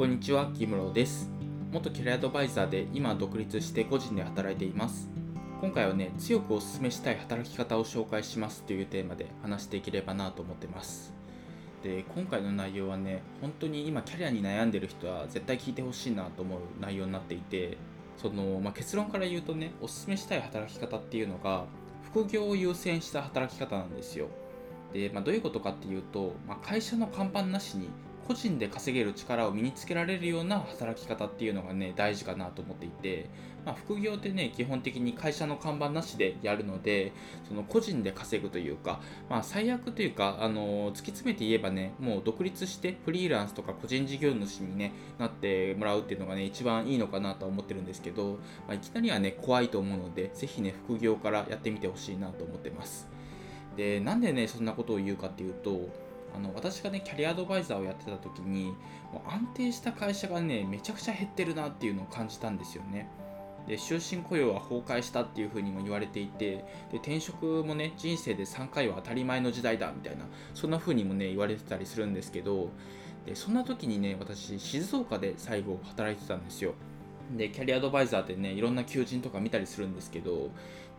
こんにちは、木室です。元キャリアアドバイザーで今独立して個人で働いています。今回はね、強くお勧めしたい働き方を紹介しますというテーマで話していければなと思ってます。で、今回の内容はね、本当に今キャリアに悩んでる人は絶対聞いてほしいなと思う内容になっていて、その、まあ、結論から言うとね、お勧めしたい働き方っていうのが、副業を優先した働き方なんですよ。で、まあ、どういうことかっていうと、まあ、会社の看板なしに個人で稼げる力を身につけられるような働き方っていうのがね大事かなと思っていて、まあ、副業ってね基本的に会社の看板なしでやるのでその個人で稼ぐというか、まあ、最悪というかあの突き詰めて言えばねもう独立してフリーランスとか個人事業主に、ね、なってもらうっていうのがね一番いいのかなとは思ってるんですけど、まあ、いきなりはね怖いと思うのでぜひね副業からやってみてほしいなと思ってます。でなんでねそんなことを言うかっていうとあの私がねキャリアアドバイザーをやってた時にもう安定した会社がねめちゃくちゃ減ってるなっていうのを感じたんですよね。で終身雇用は崩壊したっていうふうにも言われていてで転職もね人生で3回は当たり前の時代だみたいなそんな風にもね言われてたりするんですけどでそんな時にね私静岡で最後働いてたんですよ。でキャリアアドバイザーでねいろんな求人とか見たりするんですけど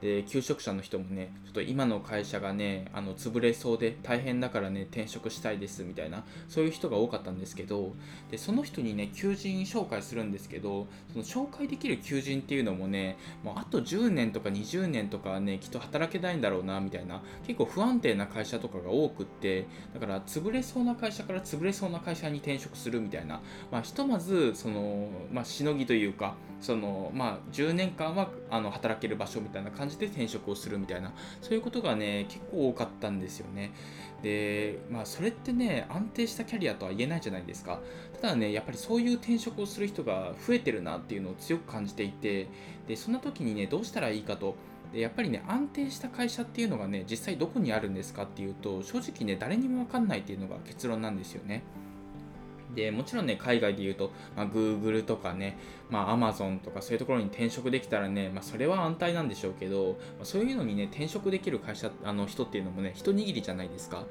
で求職者の人もねちょっと今の会社がねあの潰れそうで大変だからね転職したいですみたいなそういう人が多かったんですけどでその人にね求人紹介するんですけどその紹介できる求人っていうのもねもうあと10年とか20年とかねきっと働けないんだろうなみたいな結構不安定な会社とかが多くってだから潰れそうな会社から潰れそうな会社に転職するみたいな、まあ、ひとまずその、まあ、しのぎというかその、まあ、10年間はあの働ける場所みたいな感じじで転職をするみたいなそういうことがね結構多かったんですよね。でまあそれってね安定したキャリアとは言えないじゃないですか。ただねやっぱりそういう転職をする人が増えてるなっていうのを強く感じていてでそんな時にねどうしたらいいかと。でやっぱりね安定した会社っていうのがね実際どこにあるんですかっていうと正直ね誰にも分かんないっていうのが結論なんですよね。でもちろんね、海外で言うと、まあ、Google とかね、まあ、Amazon とかそういうところに転職できたらね、まあ、それは安泰なんでしょうけど、まあ、そういうのにね、転職できる会社、あの人っていうのもね、一握りじゃないですか。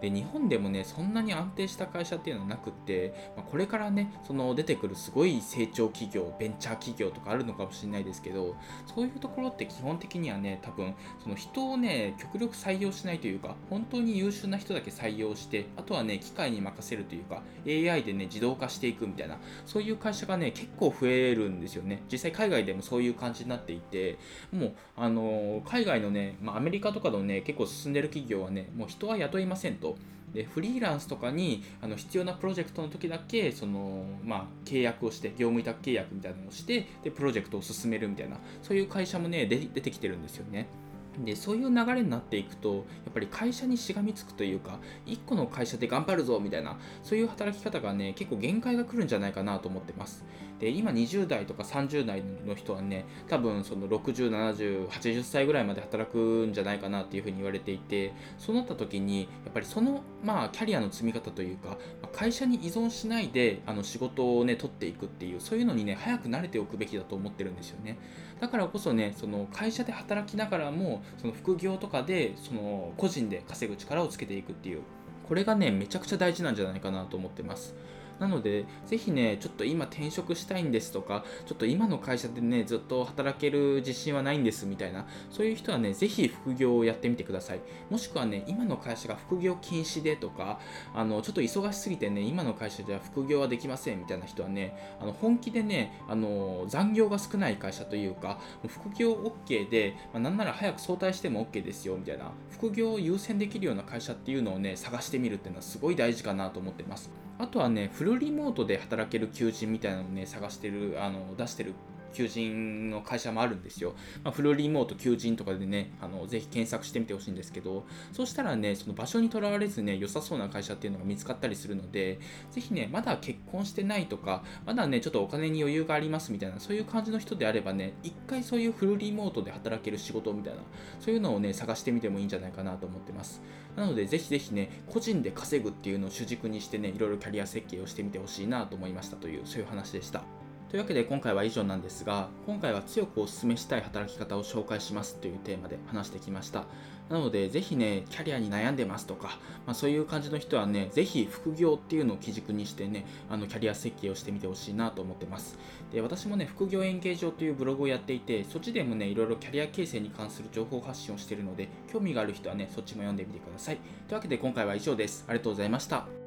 で、日本でもね、そんなに安定した会社っていうのはなくって、まあ、これからね、その出てくるすごい成長企業、ベンチャー企業とかあるのかもしれないですけど、そういうところって基本的にはね、多分、その人をね、極力採用しないというか、本当に優秀な人だけ採用して、あとはね、機械に任せるというか、AI でね、自動化していくみたいな、そういう会社がね、結構増えるんですよね。実際海外でもそういう感じになっていて、もう、あの海外のね、まあ、アメリカとかのね、結構進んでる企業はね、もう人は雇いませんと。でフリーランスとかにあの必要なプロジェクトの時だけその、まあ、契約をして業務委託契約みたいなのをしてでプロジェクトを進めるみたいなそういう会社もね出てきてるんですよね。でそういう流れになっていくとやっぱり会社にしがみつくというか1個の会社で頑張るぞみたいなそういう働き方がね結構限界が来るんじゃないかなと思ってます。で今20代とか30代の人はね多分その607080歳ぐらいまで働くんじゃないかなっていうふうに言われていてそうなった時にやっぱりそのまあキャリアの積み方というか会社に依存しないであの仕事をね取っていくっていうそういうのにね早く慣れておくべきだと思ってるんですよね。だからこそねその会社で働きながらもその副業とかでその個人で稼ぐ力をつけていくっていう。これがねめちゃくちゃ大事なんじゃないかなと思ってます。なので、ぜひね、ちょっと今転職したいんですとか、ちょっと今の会社でね、ずっと働ける自信はないんですみたいな、そういう人はね、ぜひ副業をやってみてください。もしくはね、今の会社が副業禁止でとか、あの、ちょっと忙しすぎてね、今の会社じゃ副業はできませんみたいな人はね、あの本気でね、あの、残業が少ない会社というか、副業 OK で、まあ、なんなら早く早退しても OK ですよみたいな、副業を優先できるような会社っていうのをね、探してみるっていうのはすごい大事かなと思ってます。あとはね、フルリモートで働ける求人みたいなのをね、探してる、あの、出してる求人の会社もあるんですよ。まあ、フルリモート求人とかでね、あのぜひ検索してみてほしいんですけど、そうしたらね、その場所にとらわれずね、良さそうな会社っていうのが見つかったりするので、ぜひね、まだ結婚してないとか、まだね、ちょっとお金に余裕がありますみたいな、そういう感じの人であればね、一回そういうフルリモートで働ける仕事みたいな、そういうのをね、探してみてもいいんじゃないかなと思ってます。なので、ぜひぜひね、個人で稼ぐっていうのを主軸にしてね、いろいろキャリア設計をしてみてほしいなと思いましたという、そういう話でした。というわけで今回は以上なんですが、今回は強くお勧めしたい働き方を紹介しますというテーマで話してきました。なので、ぜひね、キャリアに悩んでますとか、まあ、そういう感じの人はね、ぜひ副業っていうのを基軸にしてね、あのキャリア設計をしてみてほしいなと思ってます。で、私もね、副業演芸場というブログをやっていて、そっちでもね、いろいろキャリア形成に関する情報発信をしているので、興味がある人はね、そっちも読んでみてください。というわけで今回は以上です。ありがとうございました。